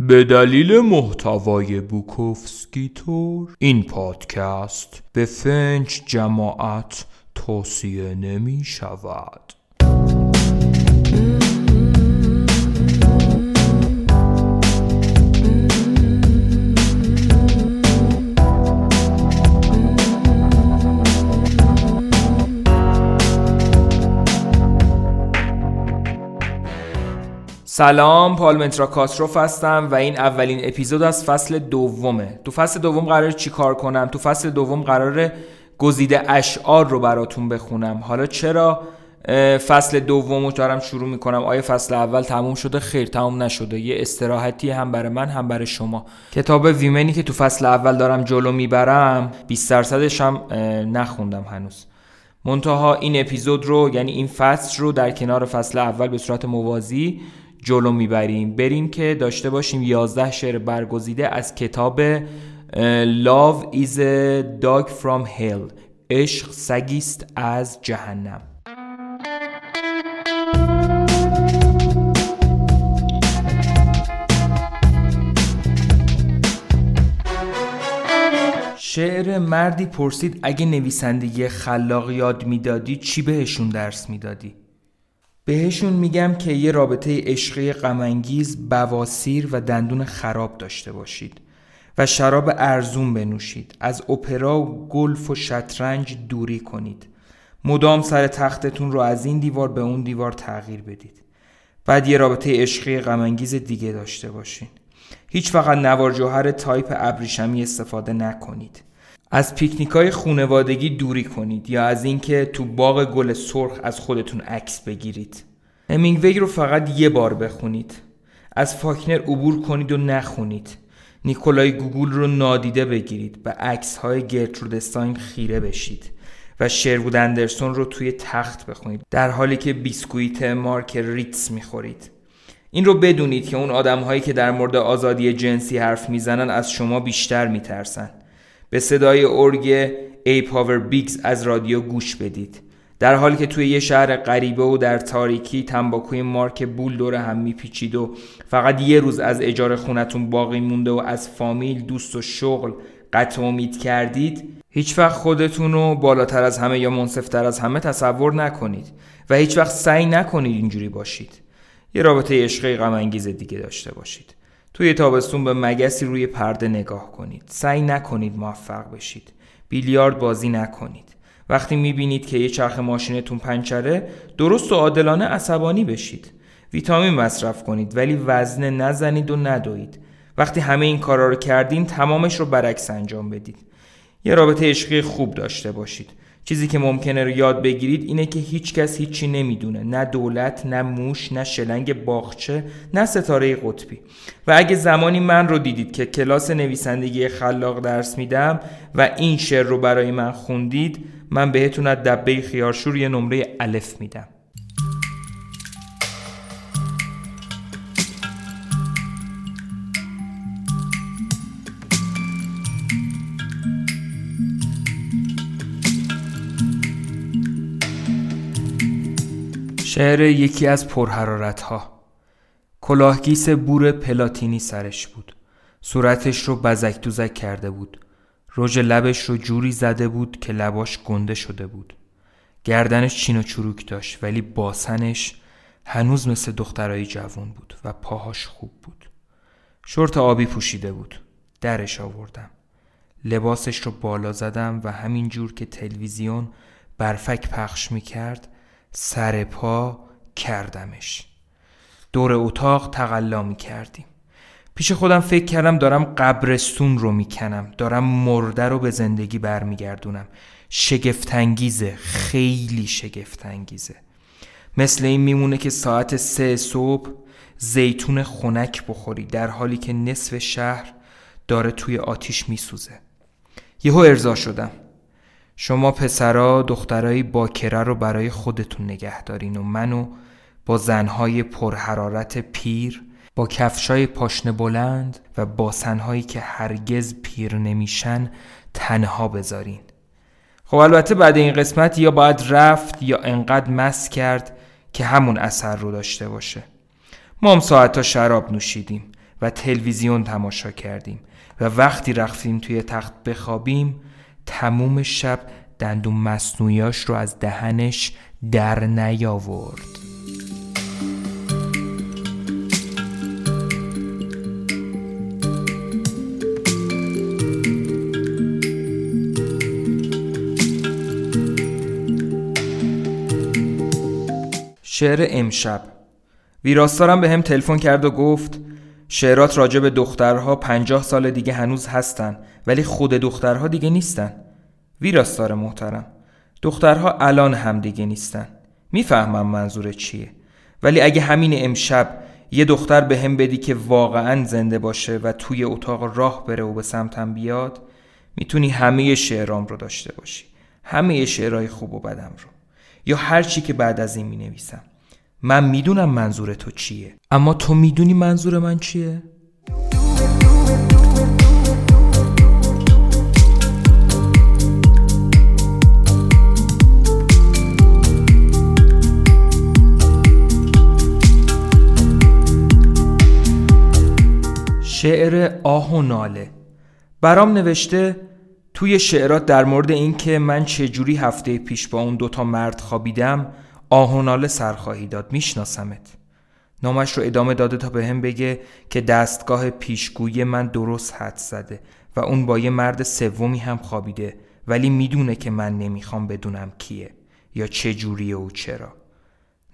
به دلیل محتوای بوکوفسکی تور این پادکست به فنج جماعت توصیه نمی شود سلام پالمنترا کاسروف هستم و این اولین اپیزود از فصل دومه. تو فصل دوم قرار چی کار کنم؟ تو فصل دوم قرار گزیده اشعار رو براتون بخونم. حالا چرا؟ فصل دوم رو دارم شروع می‌کنم. آیا فصل اول تموم شده؟ خیر تموم نشده. یه استراحتی هم برای من هم برای شما. کتاب ویمنی که تو فصل اول دارم جلو می‌برم 20 درصدش هم نخوندم هنوز. منتها این اپیزود رو یعنی این فصل رو در کنار فصل اول به صورت موازی جلو می‌بریم. بریم که داشته باشیم 11 شعر برگزیده از کتاب Love is a dog from hell. عشق سگیست از جهنم. شعر مردی پرسید اگه نویسندگی خلاق یاد می‌دادی چی بهشون درس می‌دادی؟ بهشون میگم که یه رابطه عشقی غمانگیز بواسیر و دندون خراب داشته باشید و شراب ارزون بنوشید. از اپرا و گلف و شطرنج دوری کنید. مدام سر تختتون رو از این دیوار به اون دیوار تغییر بدید. بعد یه رابطه عشقی غمانگیز دیگه داشته باشین. هیچ وقت نوار جوهر تایپ ابریشمی استفاده نکنید. از پیکنیک های خونوادگی دوری کنید یا از اینکه تو باغ گل سرخ از خودتون عکس بگیرید. همینگوی رو فقط یه بار بخونید. از فاکنر عبور کنید و نخونید. نیکولای گوگول رو نادیده بگیرید. به عکس های گرترود استاین خیره بشید. و شروود اندرسون رو توی تخت بخونید. در حالی که بیسکویت مارک ریتز می‌خورید. این رو بدونید که اون آدم هایی که در مورد آزادی جنسی حرف می‌زنن از شما بیشتر میترسن. به صدای ارگ ای پاور بیگز از رادیو گوش بدید. در حالی که توی یه شهر غریبه و در تاریکی تنباکوی مارک بول دور هم میپیچید و فقط یه روز از اجاره خونتون باقی مونده و از فامیل دوست و شغل قطع امید کردید هیچ وقت خودتون رو بالاتر از همه یا منصفتر از همه تصور نکنید و هیچ وقت سعی نکنید اینجوری باشید. یه رابطه عشقی غم دیگه داشته باشید. توی تابستون به مگسی روی پرده نگاه کنید. سعی نکنید موفق بشید. بیلیارد بازی نکنید. وقتی می‌بینید که یه چرخ ماشینتون پنچره درست و عادلانه عصبانی بشید. ویتامین مصرف کنید ولی وزنه نزنید و ندوید. وقتی همه این کارا رو کردین تمامش رو برعکس انجام بدید. یه رابطه عشقی خوب داشته باشید. چیزی که ممکنه رو یاد بگیرید اینه که هیچ کس هیچی نمی‌دونه. نه دولت نه موش نه شلنگ باغچه نه ستاره قطبی. و اگه زمانی من رو دیدید که کلاس نویسندگی خلاق درس میدم و این شعر رو برای من خوندید من بهتون از دبه خیارشور یه نمره الف میدم. شعر یکی از پرحرارت ها کلاهگیس بور پلاتینی سرش بود. صورتش رو بزک دوزک کرده بود. رژ لبش رو جوری زده بود که لباش گنده شده بود. گردنش چین و چروک داشت ولی باسنش هنوز مثل دخترای جوان بود و پاهاش خوب بود. شورت آبی پوشیده بود. درش آوردم. لباسش رو بالا زدم و همین جور که تلویزیون برفک پخش می کرد سر پا کردمش. دور اتاق تقلا می کردیم پیش خودم فکر کردم دارم قبرستون رو می‌کنم. دارم مرده رو به زندگی برمیگردونم. شگفتانگیزه خیلی شگفتانگیزه. مثل این میمونه که ساعت سه صبح زیتون خنک بخوری در حالی که نصف شهر داره توی آتیش میسوزه. یهو ارضا شدم. شما پسرا دخترای باکره رو برای خودتون نگه دارین و منو با زنهای پرحرارت پیر با کفشای پاشنه بلند و باسنهایی که هرگز پیر نمیشن تنها بذارین. خب البته بعد این قسمت یا باید رفت یا انقدر مس کرد که همون اثر رو داشته باشه. ما هم ساعت شراب نوشیدیم و تلویزیون تماشا کردیم و وقتی رفتیم توی تخت بخوابیم تموم شب دندون مصنوعیاش رو از دهنش در نیاورد. شعر امشب. ویراستارم به هم تلفن کرد و گفت شعرات راجع به دخترها پنجاه سال دیگه هنوز هستن ولی خود دخترها دیگه نیستن. ویراستار محترم. دخترها الان هم دیگه نیستن. می‌فهمم منظور چیه. ولی اگه همین امشب یه دختر به هم بدی که واقعا زنده باشه و توی اتاق راه بره و به سمتم بیاد می‌تونی همه شعرام رو داشته باشی. همه شعرهای خوب و بدم رو. یا هر چی که بعد از این می نویسم من می‌دونم منظور تو چیه اما تو می‌دونی منظور من چیه؟ شعر آه و ناله برام نوشته توی شعرات در مورد اینکه من چجوری هفته پیش با اون دوتا مرد خوابیدم آه و ناله سرخواهی داد میشناسمت. نامش رو ادامه داده تا به هم بگه که دستگاه پیشگویی من درست حد زده و اون با یه مرد سومی هم خوابیده ولی می‌دونه که من نمی‌خوام بدونم کیه یا چه جوریه و چرا.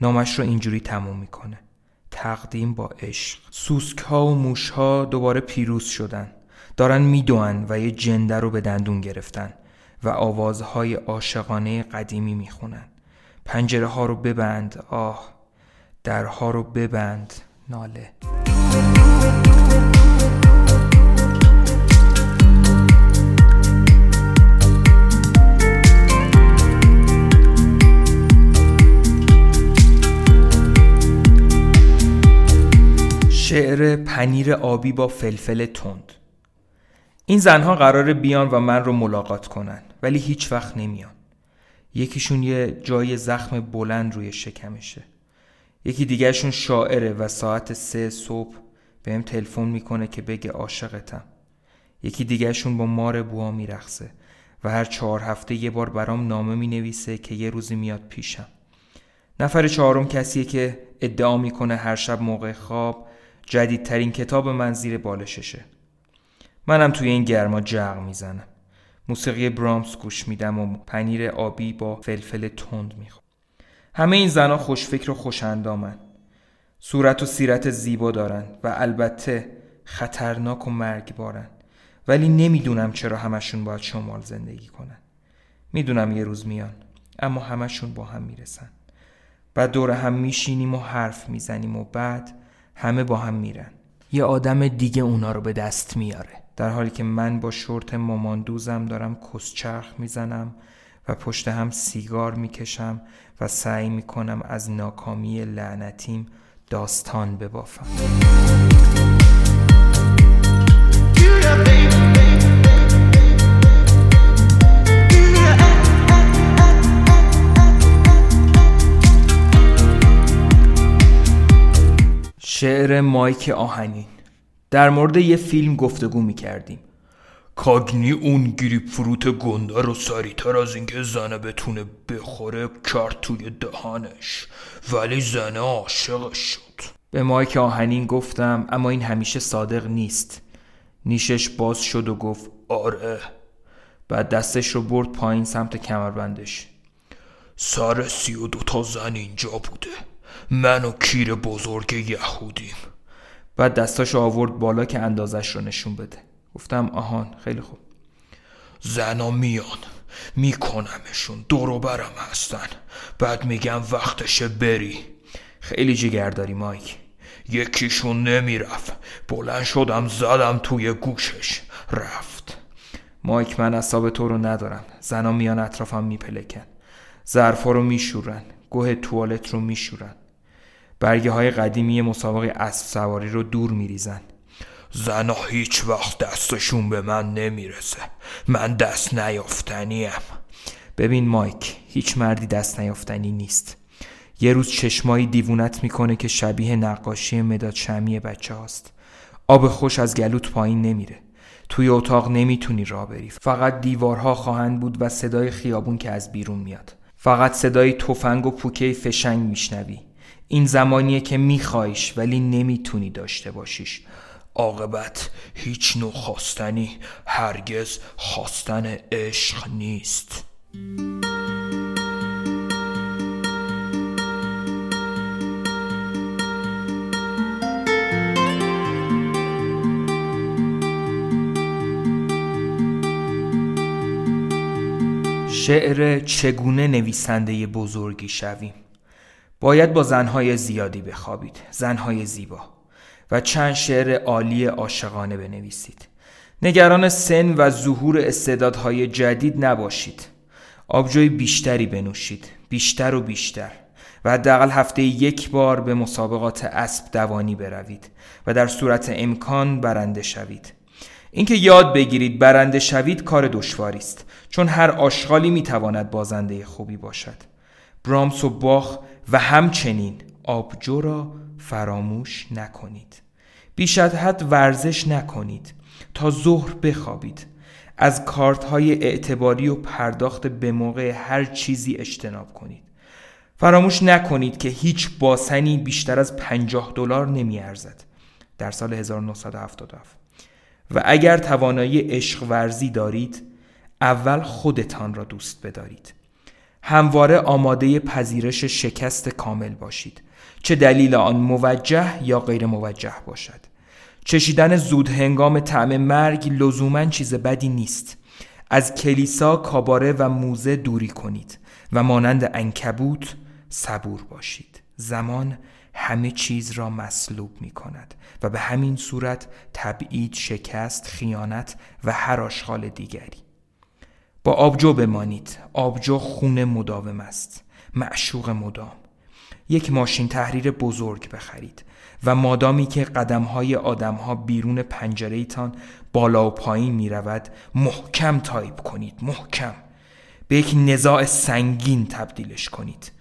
نامش رو اینجوری تموم می‌کنه. تقدیم با عشق. سوسک ها و موش ها دوباره پیروز شدن. دارن میدوان و یه جنده رو به دندون گرفتن و آوازهای عاشقانه قدیمی می‌خونن. پنجره ها رو ببند. آه درها رو ببند. ناله. شعر پنیر آبی با فلفل تند. این زنها قرار بیان و من رو ملاقات کنن ولی هیچ وقت نمیان. یکیشون یه جای زخم بلند روی شکمشه. یکی دیگرشون شاعره و ساعت سه صبح بهم تلفن می‌کنه که بگه عاشقتم. یکی دیگرشون با مار بوا میرخصه و هر چهار هفته یه بار برام نامه می‌نویسه که یه روزی میاد پیشم. نفر چهارم کسیه که ادعا می‌کنه هر شب موقع خواب جدیدترین کتاب من زیر بالششه. منم توی این گرما جغ می‌زنم. موسیقی برامس گوش میدم و پنیر آبی با فلفل تند می‌خورم. همه این زنها خوشفکر و خوشندامن صورت و سیرت زیبا دارن و البته خطرناک و مرگبارن. ولی نمی‌دونم چرا همشون باید شمال زندگی کنن. می‌دونم یه روز میان اما همشون با هم می‌رسن. بعد دور هم میشینیم و حرف می‌زنیم و بعد همه با هم میرن. یه آدم دیگه اونا رو به دست میاره. در حالی که من با شورت ماماندوزم دارم کسچرخ می‌زنم و پشت هم سیگار می‌کشم و سعی می‌کنم از ناکامی لعنتیم داستان ببافم. شعر مایک آهنین. در مورد یه فیلم گفتگو می کردیم کاگنی اون گریپ فروت گنده رو سریعتر از اینکه زنه بتونه بخوره کرد توی دهانش. ولی زنه عاشقش شد. به مایک آهنین گفتم اما این همیشه صادق نیست. نیشش باز شد و گفت آره. بعد دستش رو برد پایین سمت کمربندش. سر سی و دوتا زن اینجا بوده. من و کیر بزرگ یهودیم. بعد دستاش آورد بالا که اندازش رو نشون بده. گفتم آهان خیلی خوب. زنا میان میکنمشون دورو برم هستن. بعد میگم وقتشه بری. خیلی جگر داری مایک. یکیشون نمی‌رفت. بلند شدم زدم توی گوشش. رفت. مایک من اصاب تو رو ندارم. زنا میان اطرافم میپلکن. ظرفا رو میشورن. گوه توالت رو میشورن. برگه های قدیمی مسابقه اسب سواری رو دور میریزن. زنا هیچ وقت دستشون به من نمی‌رسه. من دست نیافتنیم. ببین مایک هیچ مردی دست نیافتنی نیست. یه روز چشمایی دیوونت می‌کنه که شبیه نقاشی مداد شمی بچه هاست. آب خوش از گلوت پایین نمیره. توی اتاق نمی‌تونی را بری. فقط دیوارها خواهند بود و صدای خیابون که از بیرون میاد. فقط صدای تفنگ و پوکه فشنگ میشنوی. این زمانیه که میخوایش ولی نمی‌تونی داشته باشیش. عاقبت هیچ نوع خواستنی هرگز خواستن عشق نیست. شعر چگونه نویسنده بزرگی شویم؟ باید با زنهای زیادی بخوابید زنهای زیبا و چند شعر عالی عاشقانه بنویسید. نگران سن و ظهور استعدادهای جدید نباشید. آبجوی بیشتری بنوشید بیشتر و بیشتر و حداقل هفته یک بار به مسابقات اسب دوانی بروید و در صورت امکان برنده شوید. اینکه یاد بگیرید برنده شوید کار دشواری است چون هر آشغالی می‌تواند بازنده خوبی باشد. برامس و باخ و همچنین آبجو را فراموش نکنید. بیش از حد ورزش نکنید تا ظهر بخوابید. از کارت های اعتباری و پرداخت به موقع هر چیزی اجتناب کنید. فراموش نکنید که هیچ باسنی بیشتر از 50 دلار نمیارزد در سال 1977 و اگر توانایی عشق ورزی دارید اول خودتان را دوست بدارید. همواره آماده پذیرش شکست کامل باشید. چه دلیل آن موجه یا غیر موجه باشد. چشیدن زود هنگام طعم مرگ لزوما چیز بدی نیست. از کلیسا کاباره و موزه دوری کنید و مانند انکبوت صبور باشید. زمان همه چیز را مصلوب می کند و به همین صورت تبعید شکست خیانت و هر آشغال دیگری. با آبجو بمانید. آبجو خون مداوم است. معشوق مدام. یک ماشین تحریر بزرگ بخرید و مادامی که قدمهای آدمها بیرون پنجره تان بالا و پایین می رود محکم تایپ کنید. محکم. به یک نزاع سنگین تبدیلش کنید.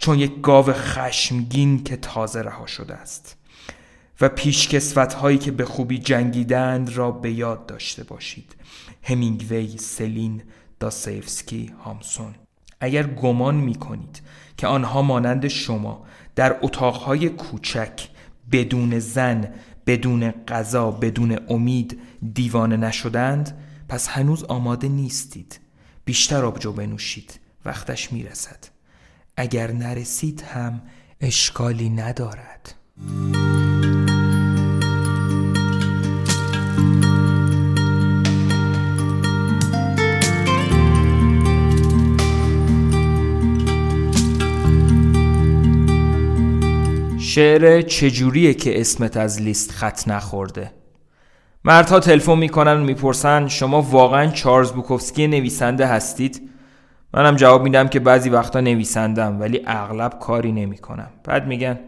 چون یک گاو خشمگین که تازه رها شده است. و پیشکسوت هایی که به خوبی جنگیدند را به یاد داشته باشید. همینگوی، سلین، داسیفسکی، هامسون. اگر گمان می کنید که آنها مانند شما در اتاقهای کوچک بدون زن بدون غذا بدون امید دیوانه نشدند پس هنوز آماده نیستید. بیشتر آبجو بنوشید. وقتش می‌رسد. اگر نرسید هم اشکالی ندارد. شعر چجوریه که اسمت از لیست خط نخورده؟ مردها تلفن می‌کنن و می‌پرسن شما واقعا چارلز بوکوفسکی نویسنده هستید؟ منم جواب میدم که بعضی وقتا نویسندم ولی اغلب کاری نمی‌کنم. بعد میگن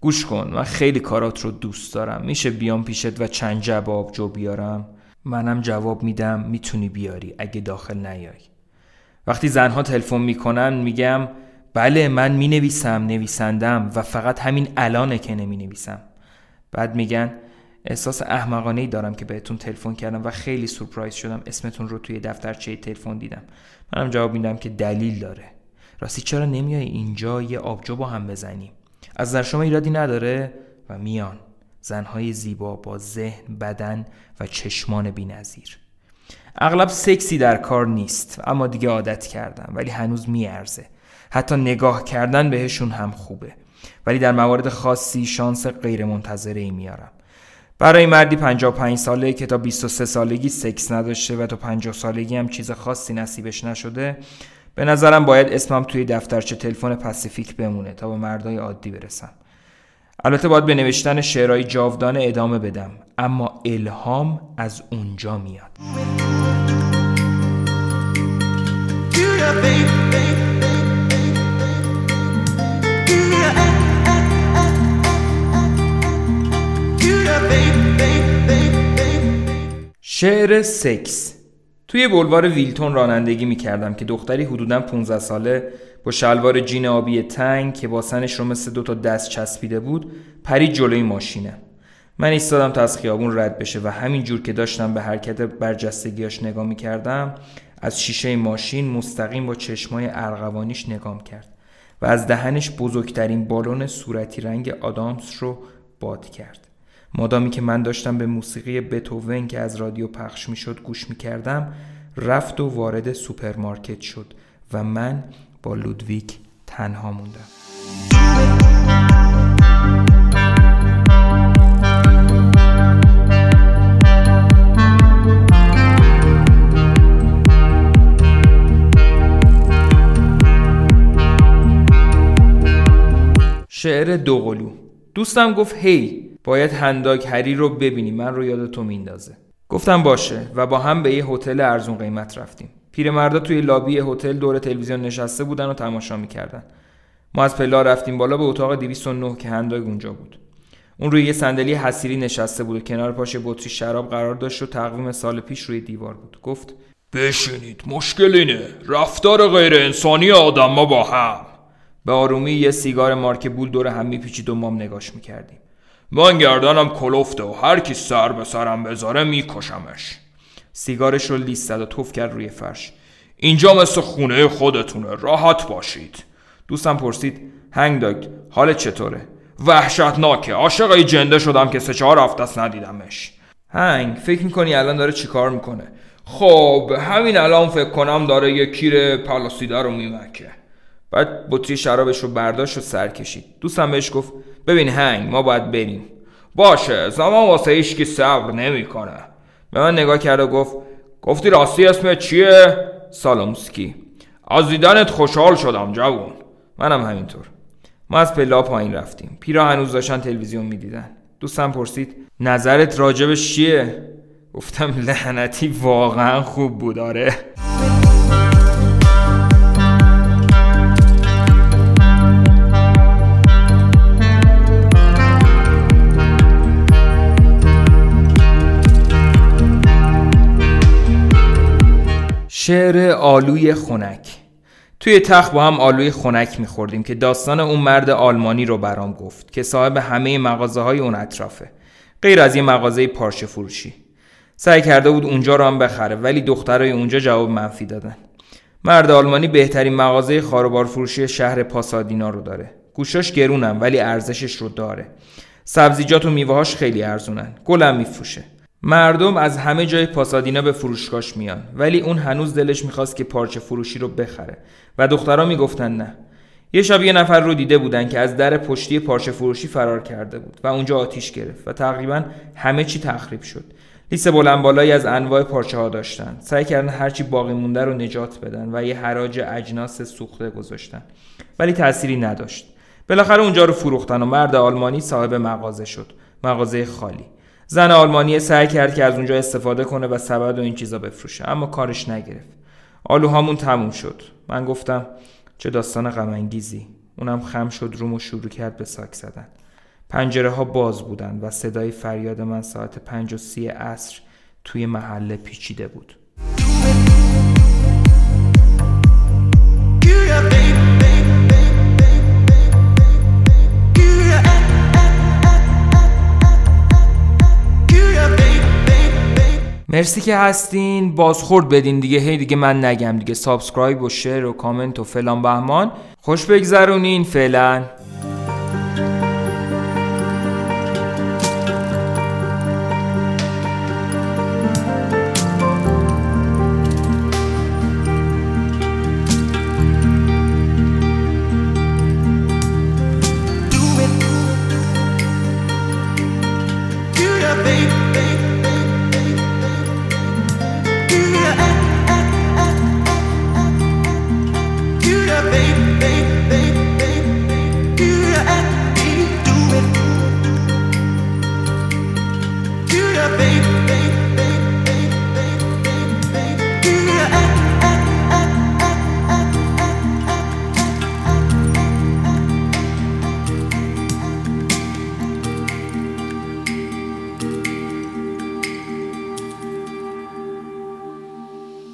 گوش کن من خیلی کارات رو دوست دارم. میشه بیام پیشت و چند جواب جو بیارم؟ منم جواب میدم می‌تونی بیاری اگه داخل نیای. وقتی زنها تلفن می‌کنن میگم بله من می نویسم نویسندم و فقط همین الانه که نمی نویسم بعد میگن احساس احمقانه ای دارم که بهتون تلفن کردم و خیلی سورپرایز شدم. اسمتون رو توی دفترچه تلفن دیدم. منم جواب میدم که دلیل داره. راستی چرا نمیای اینجا یه آبجو با هم بزنیم از نظر شما ایرادی نداره؟ و میان. زنهای زیبا با ذهن بدن و چشمان بینظیر. اغلب سکسی در کار نیست اما دیگه عادت کردم ولی هنوز میارزه. حتی نگاه کردن بهشون هم خوبه. ولی در موارد خاصی شانس غیر منتظره ای میارم. برای مردی 55 ساله که تا 23 سالگی سکس نداشته و تا 50 سالگی هم چیز خاصی نصیبش نشده به نظرم باید اسمم توی دفترچه تلفن پاسیفیک بمونه تا به مردای عادی برسم. البته باید به نوشتن شعرهای جاودانه ادامه بدم اما الهام از اونجا میاد. شعر سکس. توی بلوار ویلتون رانندگی می‌کردم که دختری حدودا 15 ساله با شلوار جین آبی تنگ که با سنش رو مثل دو تا دست چسبیده بود پرید جلوی ماشینه من ایستادم تا از خیابون رد بشه و همین جور که داشتم به حرکت برجستگیاش نگاه می‌کردم از شیشه ماشین مستقیم با چشمای ارغوانیش نگام کرد و از دهنش بزرگترین بالون صورتی رنگ آدامس رو باد کرد. مادامی که من داشتم به موسیقی بتوون که از رادیو پخش می‌شد گوش می‌کردم رفت و وارد سوپرمارکت شد و من با لودویگ تنها موندم. شعر دوقلو. دوستم گفت هی باید هنداک هری رو ببینی من رو یاد تو میندازه. گفتم باشه و با هم به یه هتل ارزون قیمت رفتیم. پیرمردا توی لابی هتل دور تلویزیون نشسته بودن و تماشا می‌کردن. ما از پلا رفتیم بالا به اتاق 209 که هنداگ اونجا بود. اون روی یه صندلی حسیری نشسته بود و کنار پاش بطری شراب قرار داشت و تقویم سال پیش روی دیوار بود. گفت بشینید مشکل اینه. رفتار غیر انسانی آدم ما با هم. به آرومی یه سیگار مارک بول دور هم میپیچید و مام نگاش می‌کردیم. من گردنم کلفته و هر کی سر به سرم بذاره میکشمش. سیگارش رو لیست زد و توف کرد روی فرش. اینجا مثل خونه خودتونه راحت باشید. دوستم پرسید هنگ داگ حالت چطوره؟ وحشتناکه عاشق ای جنده شدم که سه چهار هفته است ندیدمش. هنگ فکر می‌کنی الان داره چیکار می‌کنه؟ خب همین الان فکر کنم داره یه کیر پلاسیده رو میمکه. بعد بطری شرابش رو برداشت و سر کشید. دوستم بهش گفت ببین هنگ ما باید بریم. باشه زمان واسه که صبر نمی‌کنه. به من نگاه کرد و گفت گفتی راستی اسم چیه؟ سالومسکی. از دیدنت خوشحال شدم جوون. منم همینطور. ما از پلا پایین رفتیم. پیرا هنوز داشتن تلویزیون می‌دیدن. دوستم پرسید نظرت راجبش چیه؟ گفتم لعنتی واقعا خوب بود آره. شعر آلوی خنک. توی تخت با هم آلوی خنک میخوردیم که داستان اون مرد آلمانی رو برام گفت که صاحب همه مغازه های اون اطرافه. غیر از یه مغازه پارچه فروشی. سعی کرده بود اونجا رو هم بخره ولی دخترای اونجا جواب منفی دادن. مرد آلمانی بهترین مغازه خاروبار فروشی شهر پاسادینا رو داره. گوشاش گرونم ولی ارزشش رو داره. سبزیجات و میوهاش خیلی ارزونن. گلم میفروشه. مردم از همه جای پاسادینا به فروشگاش میان. ولی اون هنوز دلش می‌خواست که پارچه فروشی رو بخره. و دخترها می‌گفتن نه. یه شب یه نفر رو دیده بودن که از در پشتی پارچه فروشی فرار کرده بود و اونجا آتیش گرفت و تقریبا همه چی تخریب شد. لیست بلند بالایی از انواع پارچه ها داشتن. سعی کردن هرچی باقی مونده رو نجات بدن و یه حراج اجناس سوخته گذاشتن. ولی تأثیری نداشت. بالاخره اونجا رو فروختن و مرد آلمانی صاحب مغازه شد. مغازه خالی. زن آلمانی سعی کرد که از اونجا استفاده کنه و سبد و این چیزا بفروشه اما کارش نگرفت. آلوهامون تموم شد. من گفتم چه داستان غم اونم خم شد روم و شروع کرد به ساک زدن. پنجره ها باز بودن و صدای فریاد من ساعت پنج و سی عصر توی محله پیچیده بود. مرسی که هستین. بازخورد بدین دیگه. هی دیگه من نگم دیگه. subscribe و share و کامنت و فلان بهمان. خوش بگذرونین فعلا. Baby.